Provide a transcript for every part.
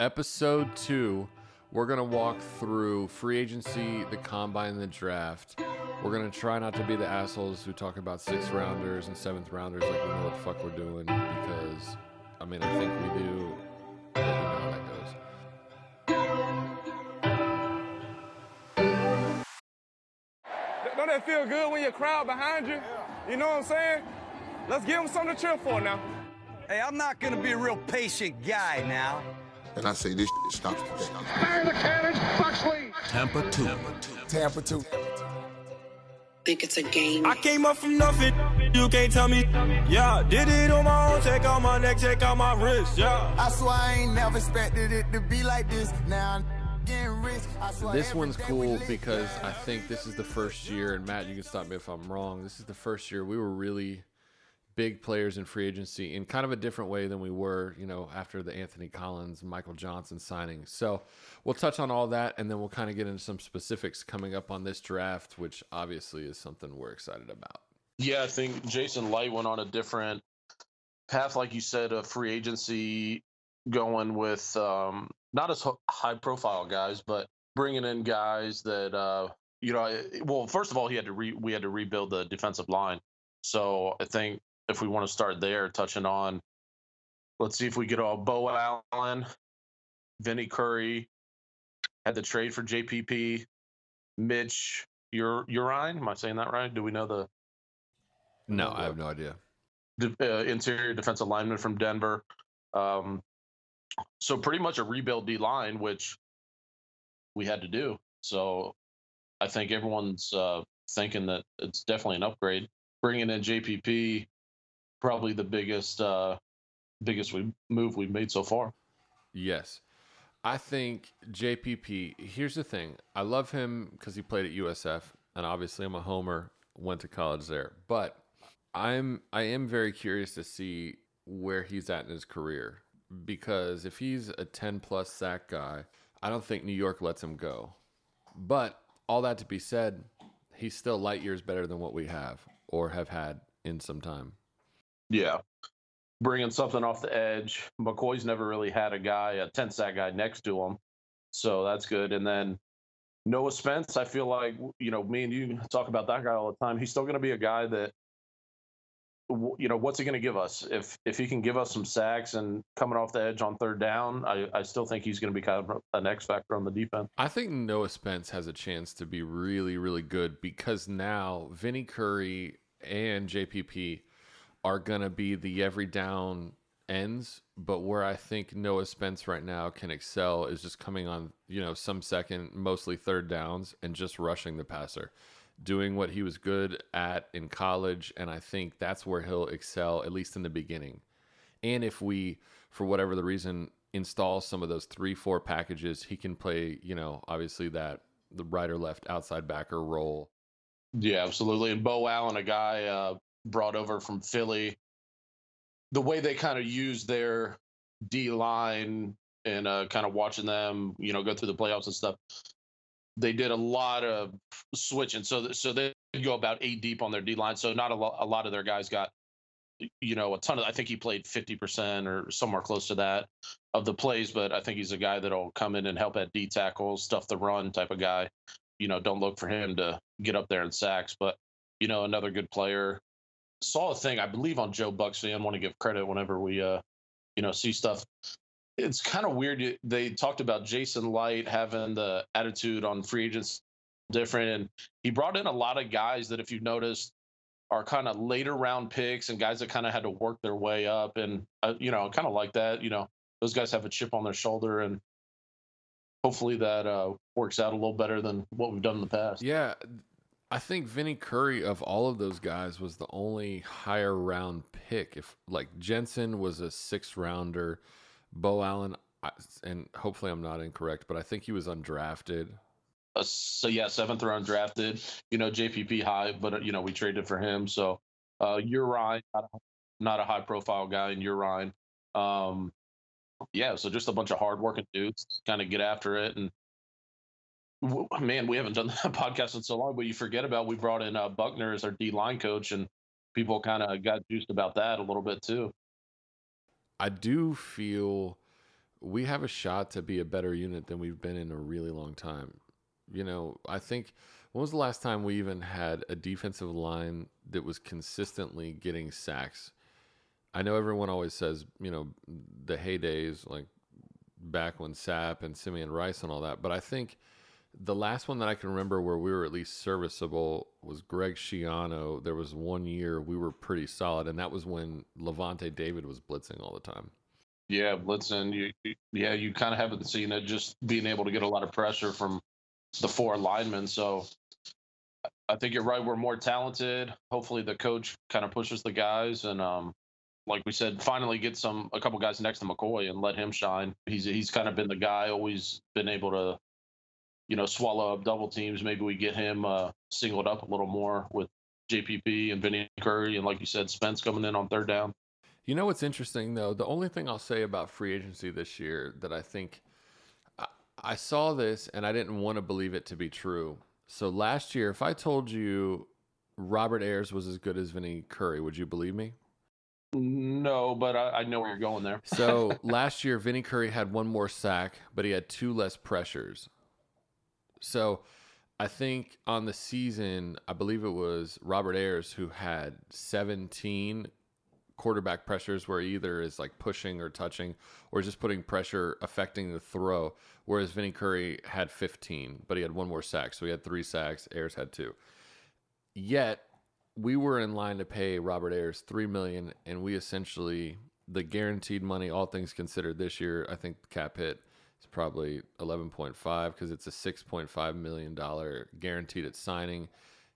Episode two, we're gonna walk through free agency, the combine, and the draft. We're gonna try not to be the assholes who talk about six rounders and seventh rounders like we know what the fuck we're doing because, I mean, I think we do. but you know how that goes. Don't that feel good when your crowd behind you? You know what I'm saying? Let's give them something to cheer for now. Hey, I'm not gonna be a real patient guy now. And I say this shit stops today. Fire the cannons, Buxley! Tampa 2. Tampa 2. think it's a game. I came up from nothing, you can't tell me. Yeah, did it on my own, check out my neck, check out my wrist, yeah. I swear I ain't never expected it to be like this. Now I'm getting rich. This one's cool because I think this is the first year, and Matt, you can stop me if I'm wrong. This is the first year we were really big players in free agency in kind of a different way than we were, you know, after the Anthony Collins, Michael Johnson signing. So we'll touch on all that, and then we'll kind of get into some specifics coming up on this draft, which obviously is something we're excited about. Yeah, I think Jason Licht went on a different path, like you said, of free agency, going with um, not as high profile guys, but bringing in guys that uh, you know. Well, first of all, he had to re- we had to rebuild the defensive line, so I think if we want to start there, touching on, let's see if we get all Beau Allen, Vinny Curry, had the trade for JPP, Mitch Ur- Urine. Am I saying that right? Do we know the No, I have no idea. de- uh, interior defensive lineman from Denver. Um, so pretty much a rebuild D line, which we had to do. So I think everyone's uh, thinking that it's definitely an upgrade. Bringing in JPP, probably the biggest uh, biggest we, move we've made so far. Yes. I think JPP, here's the thing. I love him because he played at USF, and obviously I'm a homer, went to college there. But I'm I am very curious to see where he's at in his career. Because if he's a 10 plus sack guy, I don't think New York lets him go. But all that to be said, he's still light years better than what we have or have had in some time. Yeah. Bringing something off the edge. McCoy's never really had a guy, a 10 sack guy next to him. So that's good. And then Noah Spence, I feel like, you know, me and you talk about that guy all the time. He's still going to be a guy that, you know, what's he going to give us? If if he can give us some sacks and coming off the edge on third down, I, I still think he's going to be kind of an X factor on the defense. I think Noah Spence has a chance to be really, really good because now Vinny Curry and JPP are going to be the every down ends. But where I think Noah Spence right now can excel is just coming on, you know, some second, mostly third downs and just rushing the passer, doing what he was good at in college. And I think that's where he'll excel, at least in the beginning. And if we, for whatever the reason, install some of those three, four packages, he can play, you know, obviously that the right or left outside backer role. Yeah, absolutely. And Beau Allen, a guy uh, brought over from Philly, the way they kind of use their D line and uh, kind of watching them, you know, go through the playoffs and stuff. They did a lot of switching, so th- so they go about eight deep on their D line. So not a lot. A lot of their guys got, you know, a ton of. I think he played fifty percent or somewhere close to that of the plays. But I think he's a guy that'll come in and help at D tackle, stuff the run type of guy. You know, don't look for him to get up there in sacks, but you know, another good player. Saw a thing, I believe, on JoeBucsFan. Want to give credit whenever we, uh, you know, see stuff. It's kind of weird. They talked about Jason Licht having the attitude on free agents different, and he brought in a lot of guys that, if you've noticed, are kind of later round picks and guys that kind of had to work their way up. And uh, you know, kind of like that. You know, those guys have a chip on their shoulder, and hopefully that uh, works out a little better than what we've done in the past. Yeah, I think Vinny Curry of all of those guys was the only higher round pick. If like Jensen was a six rounder, Beau Allen, and hopefully I'm not incorrect, but I think he was undrafted. Uh, so yeah, seventh round drafted. You know, JPP high, but uh, you know we traded for him. So uh, Urine, not a, not a high profile guy in Urine. Um, yeah, so just a bunch of hardworking dudes, kind of get after it. And man, we haven't done that podcast in so long, but you forget about we brought in uh, Buckner as our D line coach, and people kind of got juiced about that a little bit too. I do feel we have a shot to be a better unit than we've been in a really long time. You know, I think when was the last time we even had a defensive line that was consistently getting sacks? I know everyone always says, you know, the heydays, like back when Sapp and Simeon Rice and all that, but I think the last one that I can remember where we were at least serviceable was Greg Schiano. There was one year we were pretty solid, and that was when Lavonte David was blitzing all the time. Yeah, blitzing. You, yeah, you kind of haven't seen it. Just being able to get a lot of pressure from the four linemen. So I think you're right. We're more talented. Hopefully, the coach kind of pushes the guys, and um, like we said, finally get some a couple guys next to McCoy and let him shine. He's he's kind of been the guy, always been able to, you know, swallow up double teams. Maybe we get him uh, singled up a little more with JPP and Vinny Curry, and like you said, Spence coming in on third down. You know what's interesting though? The only thing I'll say about free agency this year that I think I, I saw this and I didn't want to believe it to be true. So last year, if I told you Robert Ayers was as good as Vinny Curry, would you believe me? No, but I, I know where you're going there. So last year, Vinny Curry had one more sack, but he had two less pressures. So I think on the season, I believe it was Robert Ayers who had 17 quarterback pressures where either is like pushing or touching or just putting pressure affecting the throw. Whereas Vinny Curry had 15, but he had one more sack. So he had three sacks. Ayers had two. Yet we were in line to pay Robert Ayers three million, and we essentially the guaranteed money, all things considered, this year I think the cap hit is probably eleven point five because it's a six point five million dollar guaranteed at signing.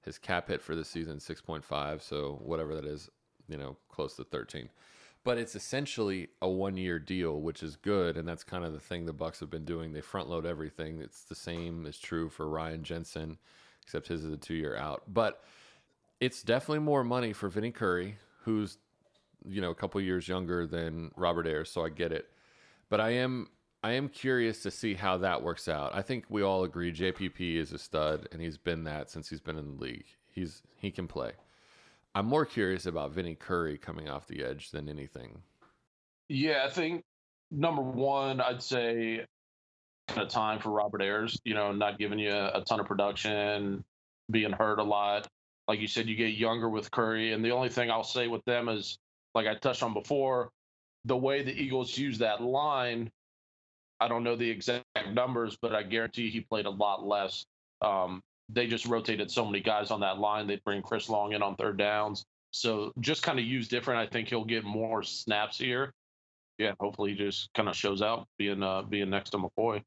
His cap hit for the season six point five, so whatever that is, you know, close to thirteen. But it's essentially a one year deal, which is good, and that's kind of the thing the Bucks have been doing. They front load everything. It's the same is true for Ryan Jensen, except his is a two year out. But it's definitely more money for Vinny Curry, who's you know a couple years younger than Robert Ayers, so I get it. But I am I am curious to see how that works out. I think we all agree JPP is a stud, and he's been that since he's been in the league. He's he can play. I'm more curious about Vinny Curry coming off the edge than anything. Yeah, I think number one, I'd say of time for Robert Ayers. You know, not giving you a, a ton of production, being hurt a lot. Like you said, you get younger with Curry, and the only thing I'll say with them is, like I touched on before, the way the Eagles use that line. I don't know the exact numbers, but I guarantee he played a lot less. Um, they just rotated so many guys on that line. They'd bring Chris Long in on third downs. So just kind of use different. I think he'll get more snaps here. Yeah, hopefully he just kind of shows out being uh, being next to McCoy.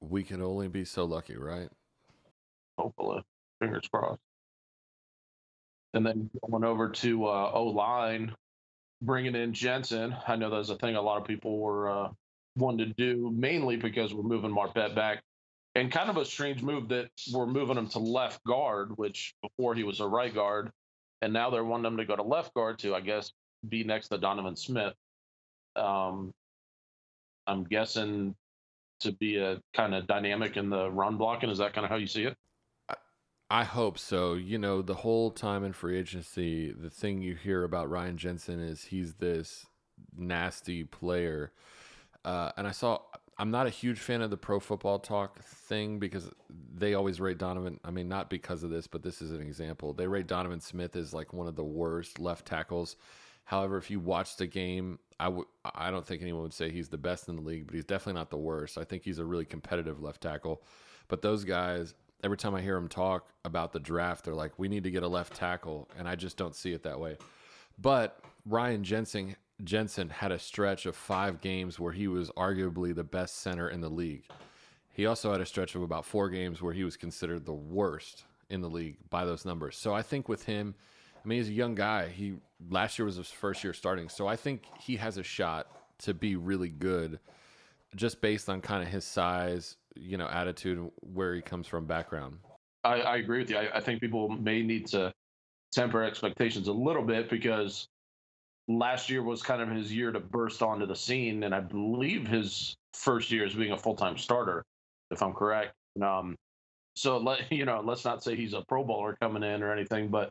We can only be so lucky, right? Hopefully, fingers crossed. And then going over to uh, O line, bringing in Jensen. I know that's a thing a lot of people were uh, wanting to do, mainly because we're moving Marpet back. And kind of a strange move that we're moving him to left guard, which before he was a right guard. And now they're wanting him to go to left guard to, I guess, be next to Donovan Smith. Um, I'm guessing to be a kind of dynamic in the run blocking. Is that kind of how you see it? I hope so. You know, the whole time in free agency, the thing you hear about Ryan Jensen is he's this nasty player. Uh, and I saw, I'm not a huge fan of the pro football talk thing because they always rate Donovan. I mean, not because of this, but this is an example. They rate Donovan Smith as like one of the worst left tackles. However, if you watch the game, I would I don't think anyone would say he's the best in the league, but he's definitely not the worst. I think he's a really competitive left tackle. But those guys, every time I hear them talk about the draft, they're like, "We need to get a left tackle," and I just don't see it that way. But Ryan Jensen Jensen had a stretch of five games where he was arguably the best center in the league. He also had a stretch of about four games where he was considered the worst in the league by those numbers. So I think with him, I mean, he's a young guy. He last year was his first year starting, so I think he has a shot to be really good, just based on kind of his size, you know, attitude, where he comes from, background. I, I agree with you. I, I think people may need to temper expectations a little bit because last year was kind of his year to burst onto the scene, and I believe his first year as being a full time starter, if I'm correct. Um, so let you know, let's not say he's a Pro Bowler coming in or anything, but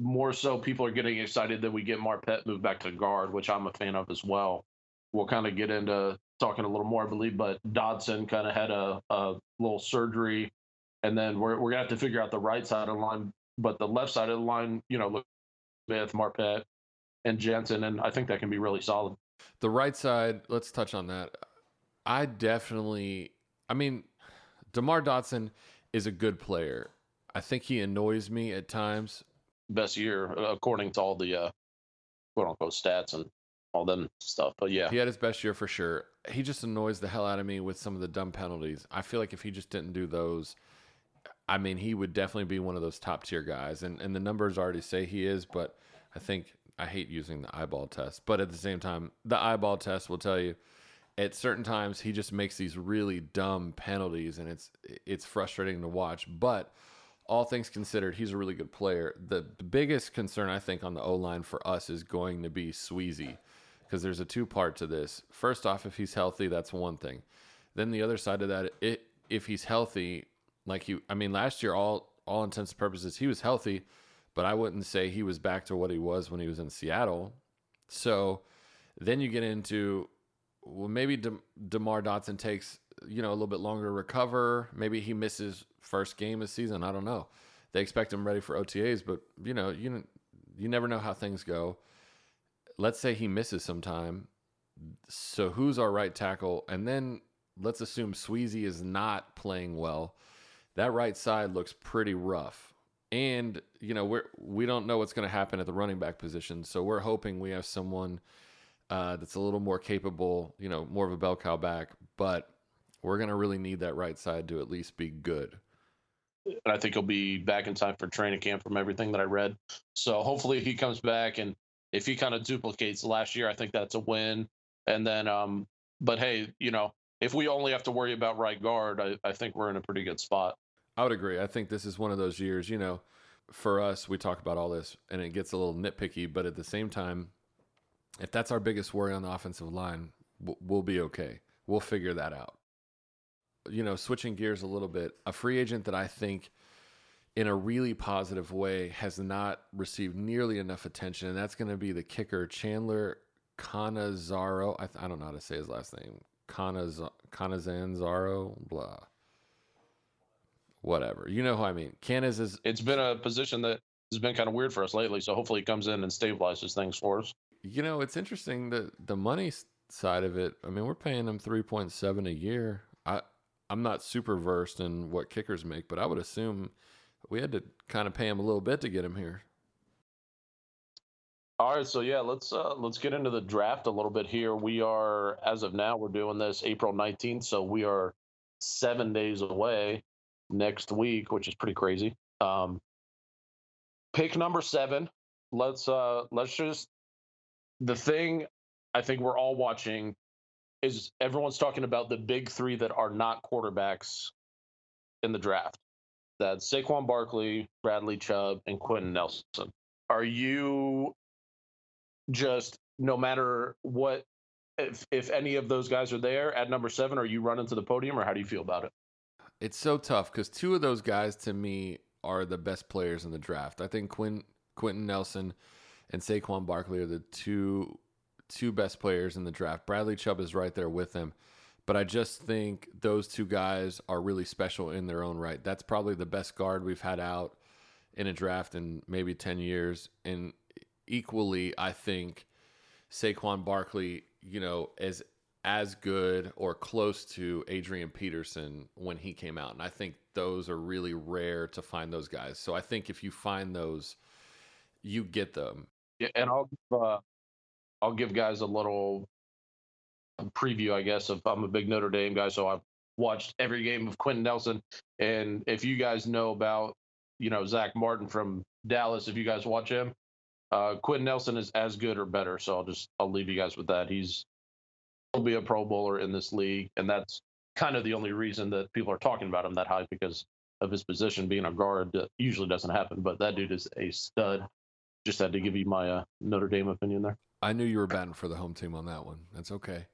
more so, people are getting excited that we get Marpet moved back to guard, which I'm a fan of as well. We'll kind of get into talking a little more, I believe, but Dotson kind of had a, a little surgery. And then we're, we're to have to figure out the right side of the line. But the left side of the line, you know, look with Marpet and Jensen. And I think that can be really solid. The right side, let's touch on that. I definitely, I mean, DeMar Dotson is a good player. I think he annoys me at times. Best year, according to all the uh, quote unquote stats and all them stuff. But yeah, he had his best year for sure. He just annoys the hell out of me with some of the dumb penalties. I feel like if he just didn't do those, I mean, he would definitely be one of those top tier guys. And and the numbers already say he is, but I think I hate using the eyeball test. But at the same time, the eyeball test will tell you at certain times he just makes these really dumb penalties and it's it's frustrating to watch. But all things considered, he's a really good player. The, biggest concern I think on the O line for us is going to be Sweezy because there's a two part to this. First off, if he's healthy, that's one thing. Then the other side of that, it, if he's healthy, like he, I mean, last year, all all intents and purposes, he was healthy, but I wouldn't say he was back to what he was when he was in Seattle. So then you get into well, maybe De- Demar Dotson takes you know a little bit longer to recover. Maybe he misses first game of season. I don't know. They expect him ready for OTAs, but you know you you never know how things go let's say he misses some time. So who's our right tackle? And then let's assume Sweezy is not playing well. That right side looks pretty rough. And, you know, we're we don't know what's going to happen at the running back position. So we're hoping we have someone uh, that's a little more capable, you know, more of a bell cow back. But we're going to really need that right side to at least be good. And I think he'll be back in time for training camp from everything that I read. So hopefully he comes back and if he kind of duplicates last year, I think that's a win. And then, um, but hey, you know, if we only have to worry about right guard, I, I think we're in a pretty good spot. I would agree. I think this is one of those years, you know, for us, we talk about all this and it gets a little nitpicky, but at the same time, if that's our biggest worry on the offensive line, we'll be okay. We'll figure that out. You know, switching gears a little bit, a free agent that I think in a really positive way has not received nearly enough attention, and that's going to be the kicker Chandler Catanzaro. I, I, don't know how to say his last name. Canaz- Catanzaro, blah. Whatever. You know who I mean. Canaz is. It's been a position that has been kind of weird for us lately, so hopefully he comes in and stabilizes things for us. You know, it's interesting that the money side of it. I mean, we're paying him three point seven a year. I I'm not super versed in what kickers make, but I would assume we had to kind of pay him a little bit to get him here. All right, so yeah, let's uh, let's get into the draft a little bit here. We are, as of now, we're doing this April nineteenth, so we are seven days away next week, which is pretty crazy. Um, pick number seven. Let's uh, let's just the thing I think we're all watching is everyone's talking about the big three that are not quarterbacks in the draft that's Saquon Barkley, Bradley Chubb, and Quenton Nelson. Are you just no matter what if if any of those guys are there at number seven, are you running to the podium or how do you feel about it? It's so tough because two of those guys to me are the best players in the draft. I think Quinn Quenton Nelson and Saquon Barkley are the two two best players in the draft. Bradley Chubb is right there with them. But I just think those two guys are really special in their own right. That's probably the best guard we've had out in a draft in maybe 10 years. And equally, I think Saquon Barkley, you know, is as good or close to Adrian Peterson when he came out. And I think those are really rare to find those guys. So I think if you find those, you get them. Yeah, and I'll uh, I'll give guys a little preview, I guess, of I'm a big Notre Dame guy, so I've watched every game of Quenton Nelson. And if you guys know about, you know, Zack Martin from Dallas, if you guys watch him, uh, Quenton Nelson is as good or better. So I'll just I'll leave you guys with that. He's he'll be a Pro Bowler in this league, and that's kind of the only reason that people are talking about him that high because of his position being a guard. That usually doesn't happen, but that dude is a stud. Just had to give you my uh, Notre Dame opinion there. I knew you were batting for the home team on that one. That's okay.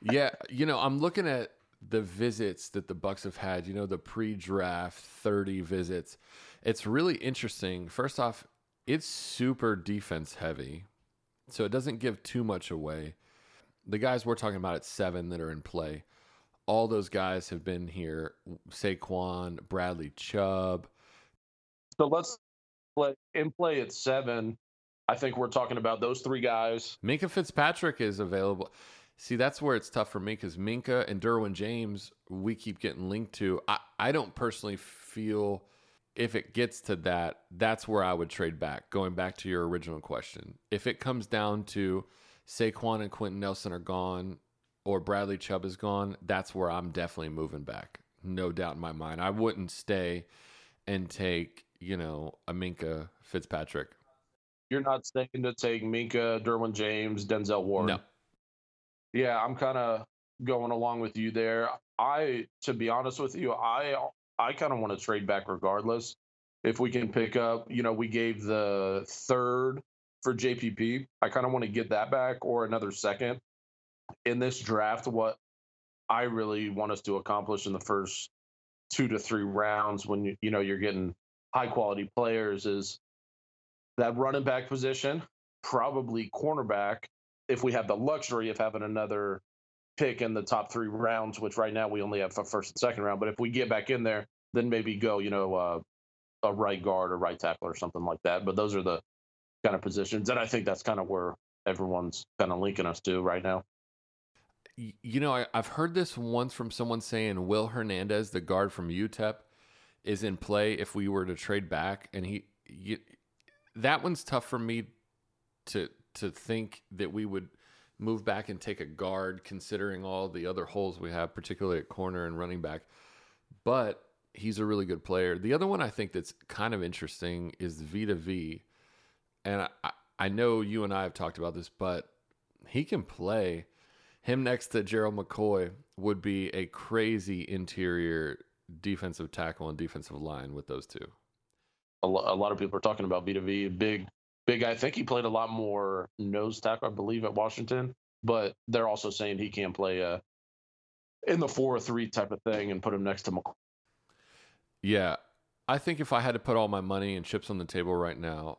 Yeah, you know, I'm looking at the visits that the Bucks have had. You know, the pre-draft 30 visits. It's really interesting. First off, it's super defense heavy, so it doesn't give too much away. The guys we're talking about at seven that are in play, all those guys have been here. Saquon, Bradley Chubb. So let's play in play at seven. I think we're talking about those three guys. Minkah Fitzpatrick is available. See, that's where it's tough for me because Minkah and Derwin James, we keep getting linked to. I, I don't personally feel if it gets to that, that's where I would trade back. Going back to your original question, if it comes down to Saquon and Quenton Nelson are gone, or Bradley Chubb is gone, that's where I'm definitely moving back. No doubt in my mind. I wouldn't stay and take, you know, a Minkah Fitzpatrick. You're not staying to take Minkah, Derwin James, Denzel Ward. No. Yeah, I'm kind of going along with you there. I, to be honest with you, I I kind of want to trade back regardless. If we can pick up, you know, we gave the third for JPP. I kind of want to get that back or another second in this draft. What I really want us to accomplish in the first two to three rounds when you, you know you're getting high quality players is that running back position, probably cornerback, if we have the luxury of having another pick in the top three rounds, which right now we only have for first and second round. But if we get back in there, then maybe go, you know, uh, a right guard or right tackle or something like that. But those are the kind of positions, and I think that's kind of where everyone's kind of linking us to right now. You know, I, have heard this once from someone saying Will Hernandez, the guard from UTEP, is in play if we were to trade back, and he, you, that one's tough for me to to think that we would move back and take a guard, considering all the other holes we have, particularly at corner and running back. But he's a really good player. The other one I think that's kind of interesting is Vita Vea. And I, I know you and I have talked about this, but he can play. Him next to Gerald McCoy would be a crazy interior defensive tackle and defensive line with those two. A, lot of people are talking about Vita Vea, big big guy. I think he played a lot more nose tackle, I believe, at Washington. But they're also saying he can play uh, in the four or three type of thing and put him next to McCoy. Yeah, I think if I had to put all my money and chips on the table right now,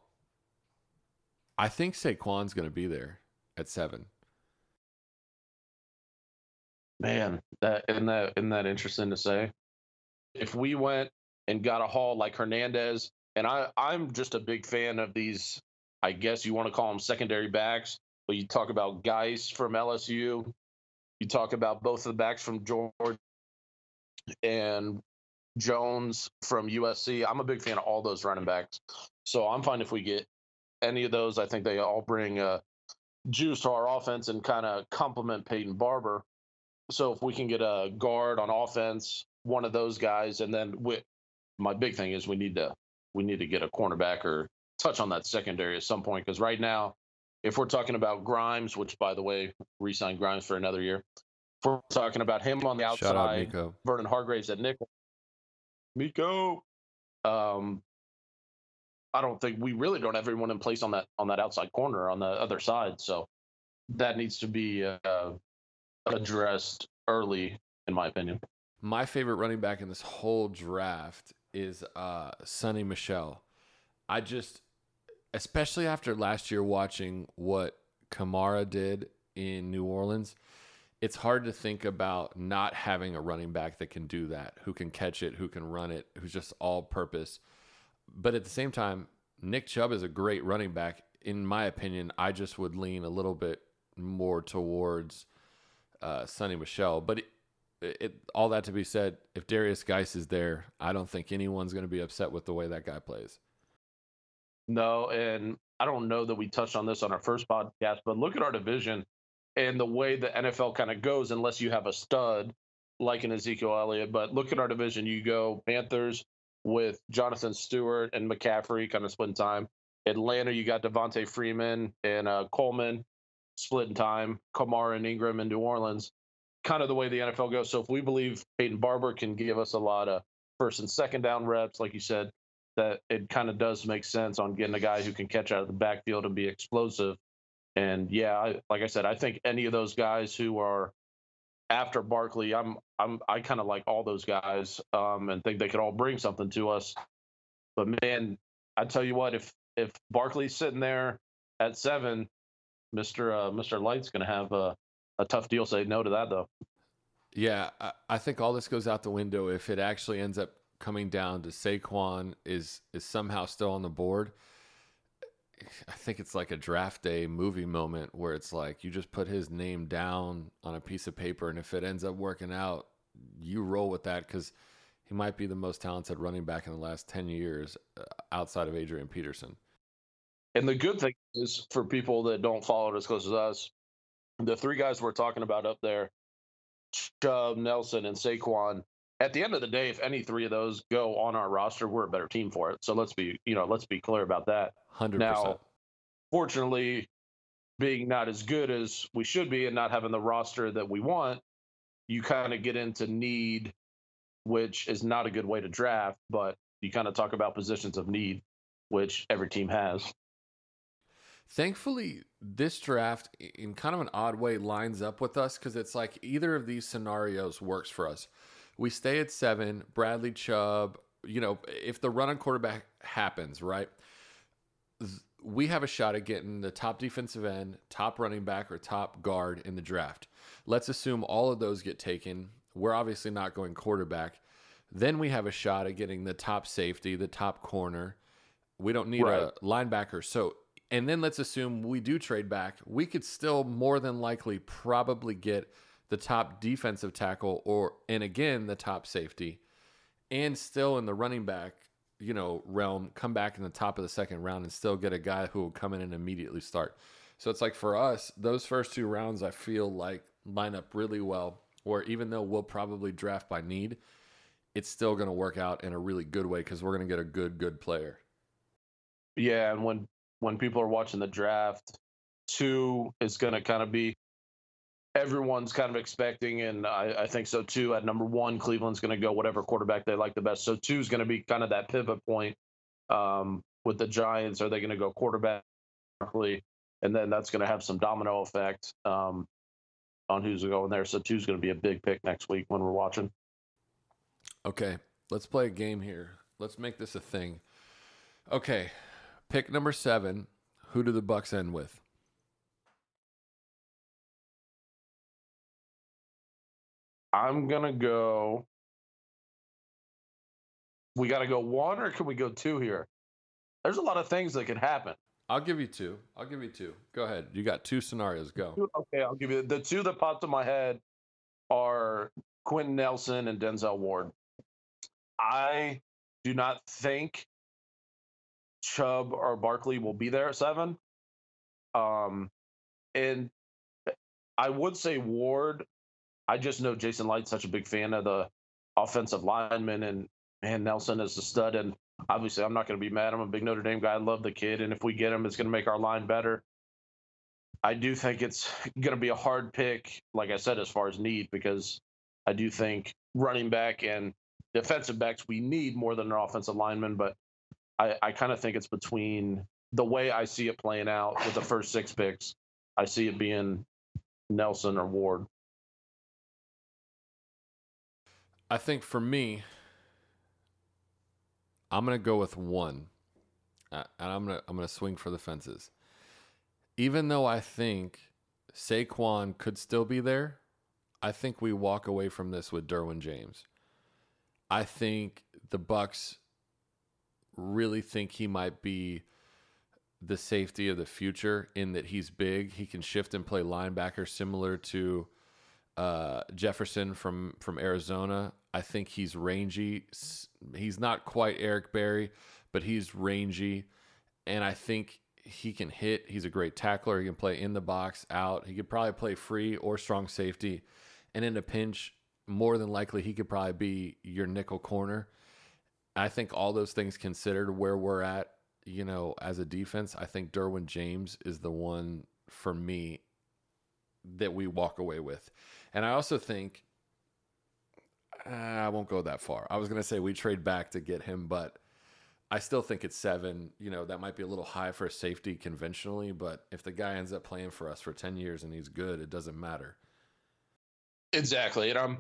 I think Saquon's going to be there at seven. Man, that isn't that isn't that interesting to say? If we went and got a haul like Hernandez, and I I'm just a big fan of these I guess you want to call them secondary backs. But you talk about Guice from LSU, you talk about both of the backs from Georgia and Jones from USC. I'm a big fan of all those running backs. So I'm fine if we get any of those. I think they all bring uh, juice to our offense and kind of complement Peyton Barber. So if we can get a guard on offense, one of those guys, and then we, my big thing is we need to we need to get a cornerback or touch on that secondary at some point because right now, if we're talking about Grimes, which by the way, re-signed Grimes for another year, if we're talking about him on the outside, out, Vernon Hargreaves at nickel, Miko. Um, I don't think we really don't have everyone in place on that on that outside corner on the other side, so that needs to be uh, addressed early, in my opinion. My favorite running back in this whole draft is uh, Sony Michel. I just especially after last year watching what Kamara did in New Orleans, it's hard to think about not having a running back that can do that, who can catch it, who can run it, who's just all purpose. But at the same time, Nick Chubb is a great running back. In my opinion, I just would lean a little bit more towards uh, Sony Michel. But it, it, all that to be said, if Darius Guice is there, I don't think anyone's going to be upset with the way that guy plays. No, and I don't know that we touched on this on our first podcast, but look at our division and the way the NFL kind of goes, unless you have a stud like an Ezekiel Elliott. But look at our division. You go Panthers with Jonathan Stewart and McCaffrey kind of splitting time. Atlanta, you got Devonta Freeman and uh, Coleman splitting time. Kamara and Ingram in New Orleans. Kind of the way the NFL goes. So if we believe Peyton Barber can give us a lot of first and second down reps, like you said, that it kind of does make sense on getting a guy who can catch out of the backfield and be explosive. And yeah, I, like I said, I think any of those guys who are after Barkley, I'm I'm I kind of like all those guys um, and think they could all bring something to us. But man, I tell you what, if if Barkley's sitting there at seven, Mister uh, Mister Licht's going to have a a tough deal. Say no to that though. Yeah, I, I think all this goes out the window if it actually ends up coming down to Saquon is is somehow still on the board. I think it's like a draft day movie moment where it's like you just put his name down on a piece of paper, and if it ends up working out, you roll with that because he might be the most talented running back in the last 10 years uh, outside of Adrian Peterson. And the good thing is for people that don't follow it as close as us, the three guys we're talking about up there, Chubb, Nelson, and Saquon, at the end of the day, if any three of those go on our roster, we're a better team for it. So let's be, you know, let's be clear about that. 100%. Now, fortunately, being not as good as we should be and not having the roster that we want, you kind of get into need, which is not a good way to draft, but you kind of talk about positions of need, which every team has. Thankfully, this draft, in kind of an odd way, lines up with us because it's like either of these scenarios works for us. We stay at seven, Bradley Chubb, you know, if the run on quarterback happens, right? We have a shot at getting the top defensive end, top running back, or top guard in the draft. Let's assume all of those get taken. We're obviously not going quarterback. Then we have a shot at getting the top safety, the top corner. We don't need right. a linebacker. So and then let's assume we do trade back, we could still more than likely probably get the top defensive tackle or and again the top safety and still in the running back, you know, realm come back in the top of the second round and still get a guy who will come in and immediately start. So it's like for us, those first two rounds I feel like line up really well where even though we'll probably draft by need, it's still going to work out in a really good way because we're going to get a good good player. Yeah, and when when people are watching the draft. Two is going to kind of be everyone's kind of expecting, and I, I, think so too. At number one, Cleveland's going to go whatever quarterback they like the best. So two is going to be kind of that pivot point um, with the Giants. Are they going to go quarterback? And then that's going to have some domino effect um, on who's going there. So two is going to be a big pick next week when we're watching. Okay, let's play a game here. Let's make this a thing. Okay, Pick number seven. Who do the Bucks end with? I'm gonna go. We got to go one, or can we go two here? There's a lot of things that can happen. I'll give you two. I'll give you two. Go ahead. You got two scenarios. Go. Okay, I'll give you the two that popped in my head are Quenton Nelson and Denzel Ward. I do not think Chubb or Barkley will be there at seven. Um, and I would say Ward. I just know Jason Licht's such a big fan of the offensive lineman, and man, Nelson is a stud. And obviously, I'm not going to be mad. I'm a big Notre Dame guy. I love the kid, and if we get him, it's going to make our line better. I do think it's going to be a hard pick, like I said, as far as need, because I do think running back and defensive backs we need more than an offensive lineman. But I, I kind of think it's between the way I see it playing out with the first six picks. I see it being Nelson or Ward. I think for me, I'm gonna go with one, and I'm gonna I'm gonna swing for the fences. Even though I think Saquon could still be there, I think we walk away from this with Derwin James. I think the Bucks really think he might be the safety of the future in that he's big. He can shift and play linebacker similar to uh, Jefferson from from Arizona. I think he's rangy. He's not quite Eric Berry, but he's rangy, and I think he can hit. He's a great tackler. He can play in the box, out. He could probably play free or strong safety, and in a pinch, more than likely he could probably be your nickel corner. I think all those things considered, where we're at, you know, as a defense, I think Derwin James is the one for me that we walk away with. And I also think uh, I won't go that far. I was going to say we trade back to get him, but I still think it's seven. You know, that might be a little high for safety conventionally, but if the guy ends up playing for us for 10 years and he's good, it doesn't matter. Exactly. And I'm,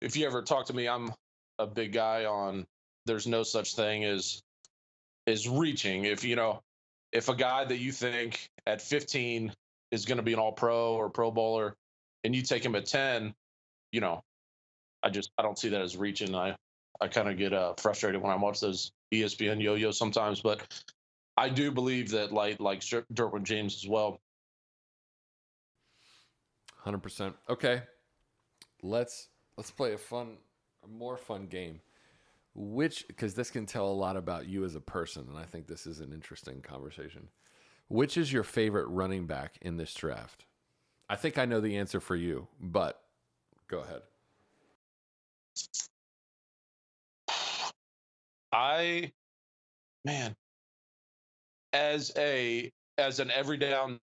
if you ever talk to me, I'm a big guy on there's no such thing as is reaching. If you know, if a guy that you think at 15 is going to be an All Pro or Pro Bowler, and you take him at 10, you know, I just I don't see that as reaching. I I kind of get uh, frustrated when I watch those ESPN yo-yo sometimes, but I do believe that like like Derwin James as well. Hundred percent. Okay, let's let's play a fun, a more fun game. Which because this can tell a lot about you as a person, and I think this is an interesting conversation. Which is your favorite running back in this draft? I think I know the answer for you, but go ahead. I man as a as an every down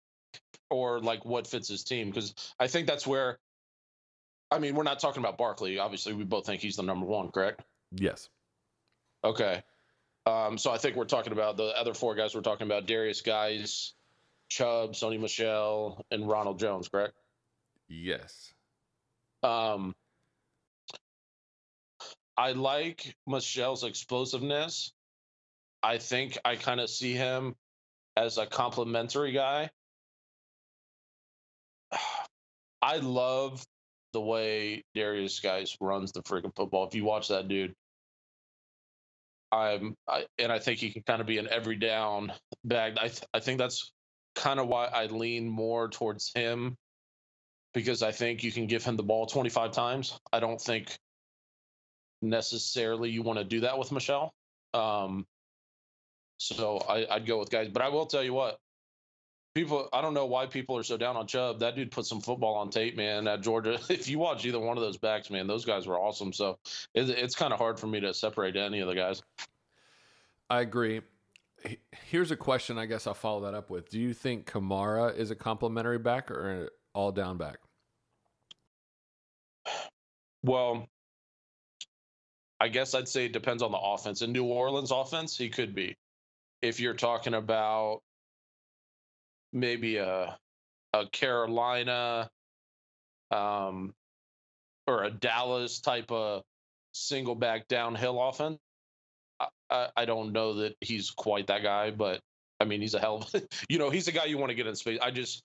or like what fits his team because I think that's where I mean we're not talking about Barkley obviously we both think he's the number one correct Yes. okay um so I think we're talking about the other four guys we're talking about Darius Guice Chubb Sony Michel and Ronald Jones correct Yes. um I like Michelle's explosiveness. I think I kind of see him as a complimentary guy. I love the way Darius Guice runs the freaking football. If you watch that dude, I'm I, and I think he can kind of be an every down bag. I th- I think that's kind of why I lean more towards him because I think you can give him the ball 25 times. I don't think necessarily you want to do that with Michel. Um, so I, I'd go with Guice, but I will tell you what, people. I don't know why people are so down on Chubb. That dude put some football on tape, man. At Georgia, if you watch either one of those backs, man, those guys were awesome. So it, it's kind of hard for me to separate any of the guys. I agree. Here's a question I guess I'll follow that up with. Do you think Kamara is a complimentary back or an all down back? Well, I guess I'd say it depends on the offense. In New Orleans offense, he could be. If you're talking about maybe a a Carolina um or a Dallas type of single back downhill offense, I, I, don't know that he's quite that guy, but I mean he's a hell of you know, he's a guy you want to get in space. I just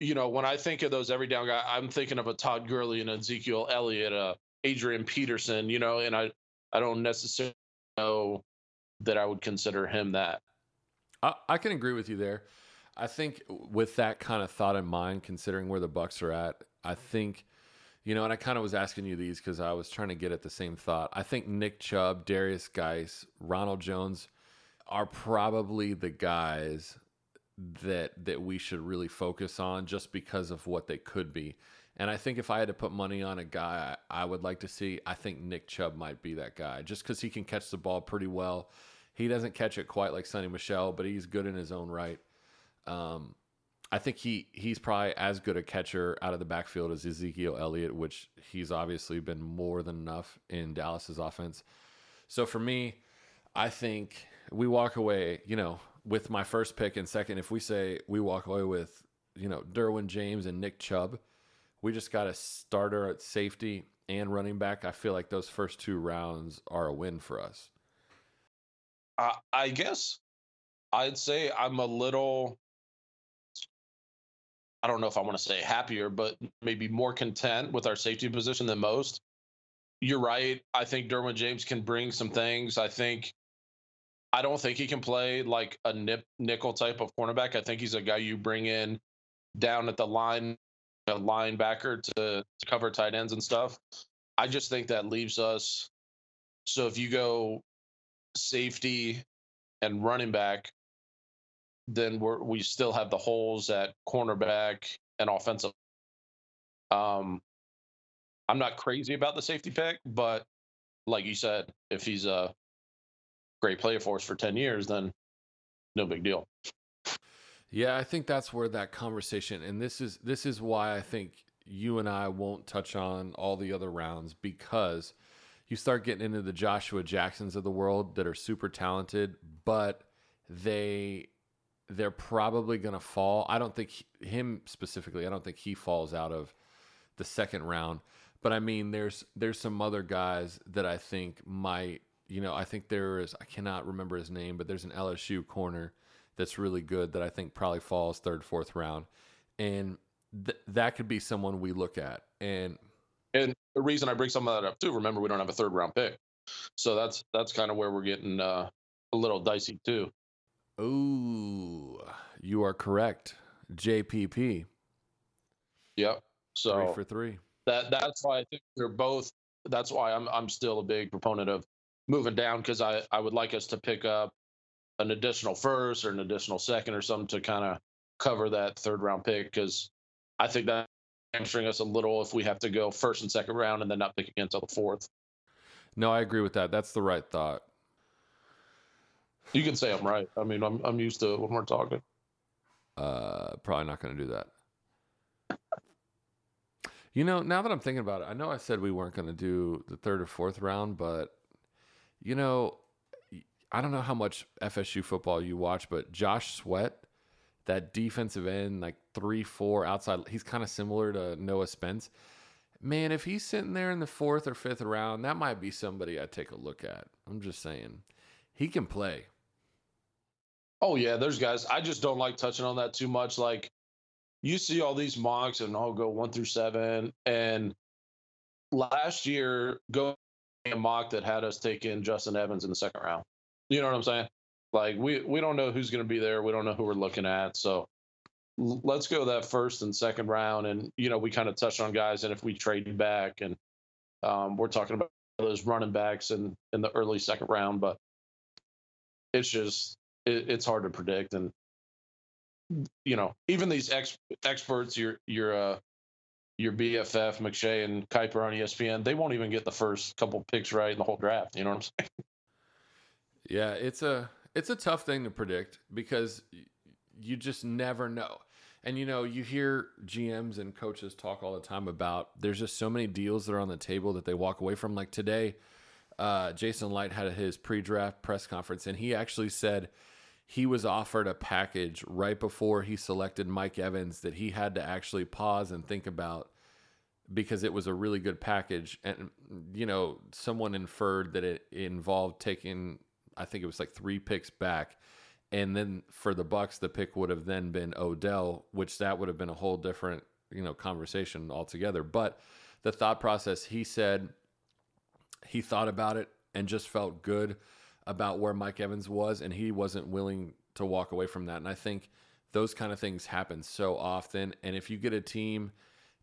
you know, when I think of those every down guy, I'm thinking of a Todd Gurley and Ezekiel Elliott, uh, Adrian Peterson, you know, and I, I don't necessarily know that I would consider him that. I, I can agree with you there. I think with that kind of thought in mind, considering where the Bucks are at, I think, you know, and I kind of was asking you these because I was trying to get at the same thought. I think Nick Chubb, Darius Guice, Ronald Jones are probably the guys that that we should really focus on just because of what they could be. And I think if I had to put money on a guy I, I would like to see, I think Nick Chubb might be that guy just because he can catch the ball pretty well. He doesn't catch it quite like Sony Michel, but he's good in his own right. Um, I think he he's probably as good a catcher out of the backfield as Ezekiel Elliott, which he's obviously been more than enough in Dallas's offense. So for me, I think we walk away, you know, with my first pick and second. If we say we walk away with, you know, Derwin James and Nick Chubb, we just got a starter at safety and running back. I feel like those first two rounds are a win for us. I, I guess I'd say I'm a little, I don't know if I want to say happier, but maybe more content with our safety position than most. You're right. I think Derwin James can bring some things. I think I don't think he can play like a nip nickel type of cornerback. I think he's a guy you bring in down at the line, a linebacker to, to cover tight ends and stuff. I just think that leaves us. So if you go safety and running back, then we're we still have the holes at cornerback and offensive. Um, I'm not crazy about the safety pick, but like you said, if he's a great player for us for 10 years, then no big deal. Yeah, I think that's where that conversation and this is this is why I think you and I won't touch on all the other rounds because you start getting into the Joshua Jacksons of the world that are super talented, but they they're probably going to fall. I don't think he- him specifically, I don't think he falls out of the second round, but I mean there's there's some other guys that I think might, you know, I think there is I cannot remember his name, but there's an LSU corner that's really good that I think probably falls third, fourth round. And th- that could be someone we look at. And and the reason I bring some of that up too, remember we don't have a third round pick, so that's that's kind of where we're getting uh, a little dicey too. Oh, you are correct. JPP Yep. So three for three. that that's why I think they're both. That's why I'm I'm still a big proponent of moving down because I I would like us to pick up an additional first or an additional second or something to kind of cover that third round pick because I think that hamstring us a little if we have to go first and second round and then not pick again until the fourth. No, I agree with that. That's the right thought. You can say I'm right. I mean I'm I'm used to when we're talking. Uh, probably not going to do that. You know, now that I'm thinking about it, I know I said we weren't going to do the third or fourth round, but you know, I don't know how much FSU football you watch, but Josh Sweat, that defensive end, like three, four outside, he's kind of similar to Noah Spence. Man, if he's sitting there in the fourth or fifth round, that might be somebody I'd take a look at. I'm just saying, he can play. Oh yeah, there's guys. I just don't like touching on that too much. Like you see all these mocks and I'll go one through seven. And last year, go a mock that had us take in Justin Evans in the second round. You know what I'm saying? Like we we don't know who's going to be there. We don't know who we're looking at. So let's go that first and second round. And you know we kind of touched on guys. And if we trade back and um, we're talking about those running backs in in the early second round, but it's just it, it's hard to predict. And you know even these ex- experts, your your uh, your BFF McShay and Kiper on ESPN, they won't even get the first couple picks right in the whole draft. You know what I'm saying? Yeah, it's a it's a tough thing to predict because you just never know. And you know, you hear GMs and coaches talk all the time about there's just so many deals that are on the table that they walk away from. Like today, uh, Jason Licht had his pre-draft press conference, and he actually said he was offered a package right before he selected Mike Evans that he had to actually pause and think about because it was a really good package. And you know, someone inferred that it involved taking, I think it was like three picks back, and then for the Bucs, the pick would have then been Odell, which that would have been a whole different you know conversation altogether. But the thought process, he said, he thought about it and just felt good about where Mike Evans was, and he wasn't willing to walk away from that. And I think those kind of things happen so often. And if you get a team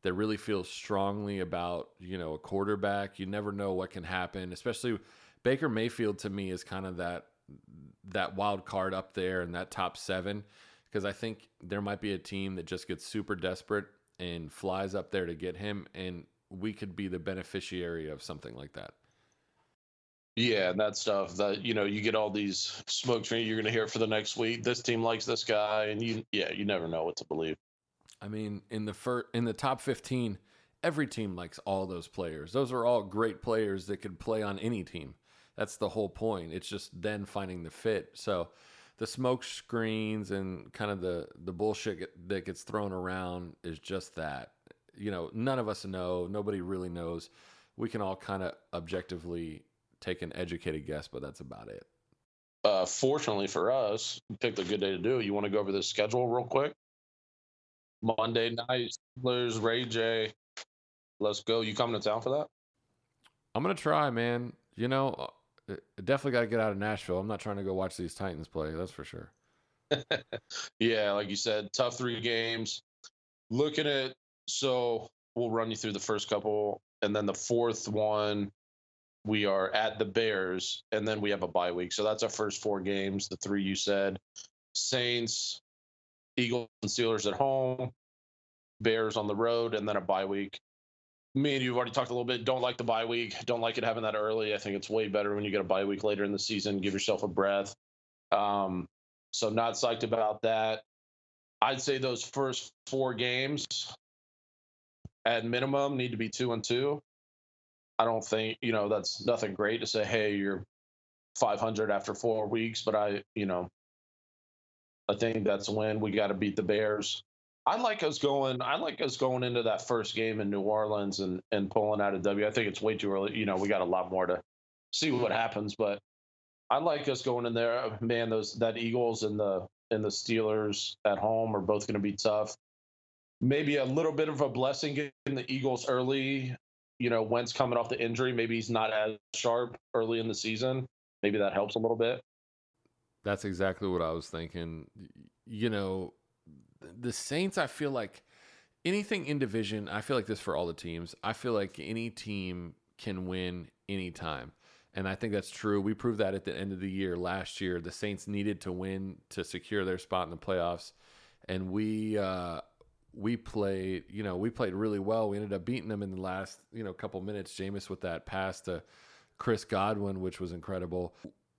that really feels strongly about, you know, a quarterback, you never know what can happen. Especially Baker Mayfield to me is kind of that that wild card up there in that top seven. Because I think there might be a team that just gets super desperate and flies up there to get him, and we could be the beneficiary of something like that. Yeah, and that stuff that you know you get all these smoke screens. You're going to hear for the next week. This team likes this guy, and you yeah you never know what to believe. I mean, in the fir- in the top 15, every team likes all those players. Those are all great players that could play on any team. That's the whole point. It's just then finding the fit. So, the smoke screens and kind of the the bullshit that gets thrown around is just that. You know, none of us know. Nobody really knows. We can all kind of objectively take an educated guess, but that's about it. Uh, fortunately for us, picked a good day to do it. You want to go over the schedule real quick? Monday night, Steelers, Ray J. Let's go. You coming to town for that? I'm gonna try, man. You know, uh, definitely got to get out of Nashville. I'm not trying to go watch these Titans play. That's for sure. Yeah, like you said, tough three games. Looking at so we'll run you through the first couple, and then the fourth one, we are at the Bears, and then we have a bye week. So that's our first four games. The three you said: Saints, Eagles, and Steelers at home, Bears on the road, and then a bye week. Me and you've already talked a little bit. Don't like the bye week. Don't like it having that early. I think it's way better when you get a bye week later in the season. Give yourself a breath. Um, so not psyched about that. I'd say those first four games at minimum need to be two and two. I don't think, you know, that's nothing great to say, hey, you're 500 after four weeks, but I, you know, I think that's when we got to beat the Bears. I like us going. I like us going into that first game in New Orleans and and pulling out a W. I think it's way too early. You know, we got a lot more to see what happens, but I like us going in there. Man, those that Eagles and the and the Steelers at home are both going to be tough. maybe a little bit of a blessing getting the Eagles early. You know, Wentz coming off the injury, maybe he's not as sharp early in the season. Maybe that helps a little bit. That's exactly what I was thinking. You know, the Saints, I feel like anything in division, I feel like this for all the teams. I feel like any team can win anytime. And I think that's true. We proved that at the end of the year last year. The Saints needed to win to secure their spot in the playoffs. And we uh, we played, you know, we played really well. We ended up beating them in the last, you know, couple minutes. Jameis with that pass to Chris Godwin, which was incredible.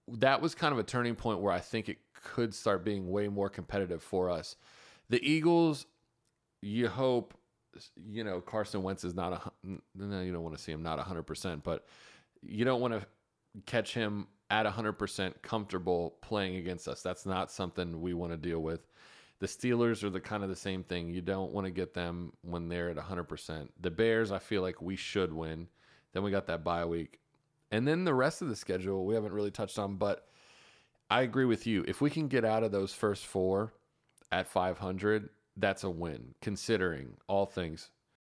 That was kind of a turning point where I think it could start being way more competitive for us. The Eagles, you hope, you know, Carson Wentz is not a, no, you don't want to see him not 100%, but you don't want to catch him at 100% comfortable playing against us. That's not something we want to deal with. The Steelers are the kind of the same thing. You don't want to get them when they're at 100%. The Bears, I feel like we should win. Then we got that bye week. And then the rest of the schedule, we haven't really touched on, but I agree with you. If we can get out of those first four at 500, that's a win, considering all things.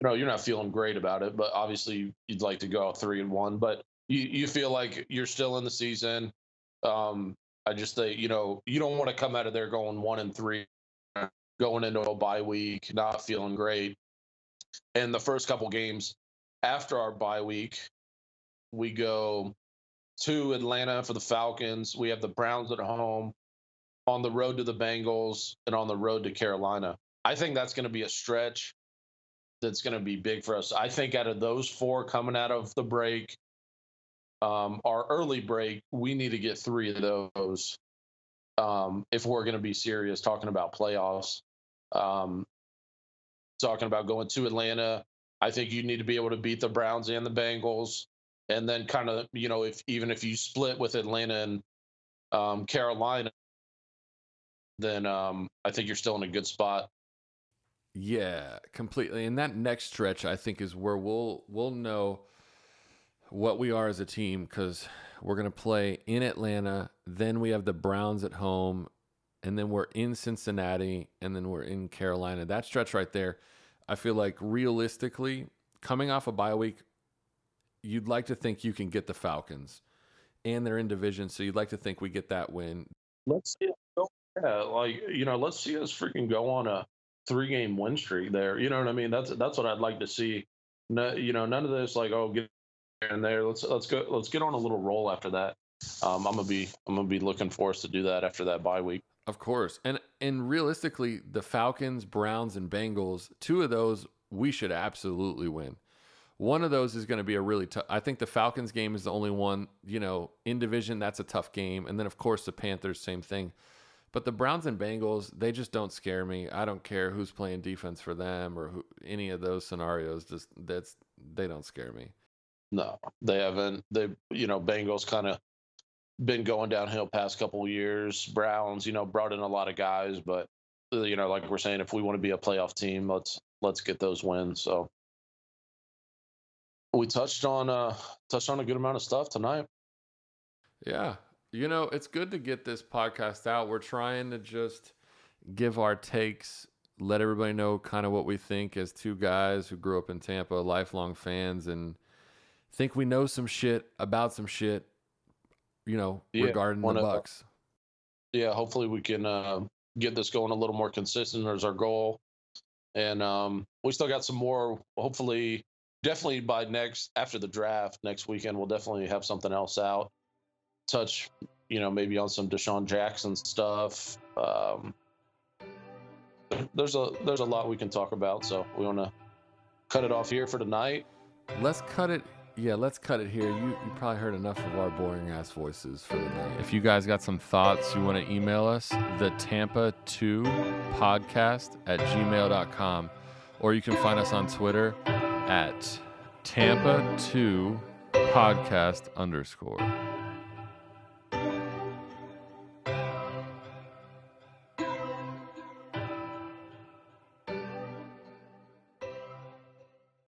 No, you're not feeling great about it, but obviously you'd like to go three and one. But you, you feel like you're still in the season. Um, I just say, you know, you don't want to come out of there going one and three going into a bye week, not feeling great. And the first couple games after our bye week, we go to Atlanta for the Falcons. We have the Browns at home, on the road to the Bengals, and on the road to Carolina. I think that's going to be a stretch that's going to be big for us. I think out of those four coming out of the break, um, our early break, we need to get three of those um, if we're going to be serious talking about playoffs. Um, talking about going to Atlanta, I think you need to be able to beat the Browns and the Bengals, and then kind of you know if even if you split with Atlanta and um, Carolina, then um, I think you're still in a good spot. Yeah, completely. And that next stretch, I think, is where we'll we'll know what we are as a team because we're going to play in Atlanta. Then we have the Browns at home. And then we're in Cincinnati. And then we're in Carolina. That stretch right there, I feel like realistically, coming off a bye week, you'd like to think you can get the Falcons. And they're in division. So you'd like to think we get that win. Let's see. Yeah, like, you know, let's see us freaking go on a three game win streak there. You know what I mean? That's that's what I'd like to see. No, you know, none of this like, oh, get and there. Let's let's go. Let's get on a little roll after that. Um, I'm gonna be I'm gonna be looking for us to do that after that bye week. Of course, and and realistically, the Falcons, Browns, and Bengals, two of those we should absolutely win. One of those is going to be a really tough. I think the Falcons game is the only one. You know, in division, that's a tough game, and then of course the Panthers, same thing. But the Browns and Bengals, they just don't scare me. I don't care who's playing defense for them or who, any of those scenarios. Just that's they don't scare me. No, they haven't. They, you know, Bengals kind of been going downhill past couple years. Browns, you know, brought in a lot of guys, but uh, you know, like we're saying, if we want to be a playoff team, let's let's get those wins. So we touched on uh touched on a good amount of stuff tonight. Yeah, you know, it's good to get this podcast out. We're trying to just give our takes, let everybody know kind of what we think as two guys who grew up in Tampa, lifelong fans, and think we know some shit about some shit, you know, yeah, regarding the Bucs. yeah, hopefully we can uh, get this going a little more consistent as our goal. And um, we still got some more. Hopefully, definitely by next after the draft next weekend, we'll definitely have something else out. Touch, you know, maybe on some DeSean Jackson stuff. Um, there's a there's a lot we can talk about, so we want to cut it off here for tonight. Let's cut it yeah, let's cut it here. You you probably heard enough of our boring ass voices for the night. If you guys got some thoughts, you want to email us, the Tampa 2 podcast at gmail.com. Or you can find us on Twitter at Tampa 2 podcast underscore.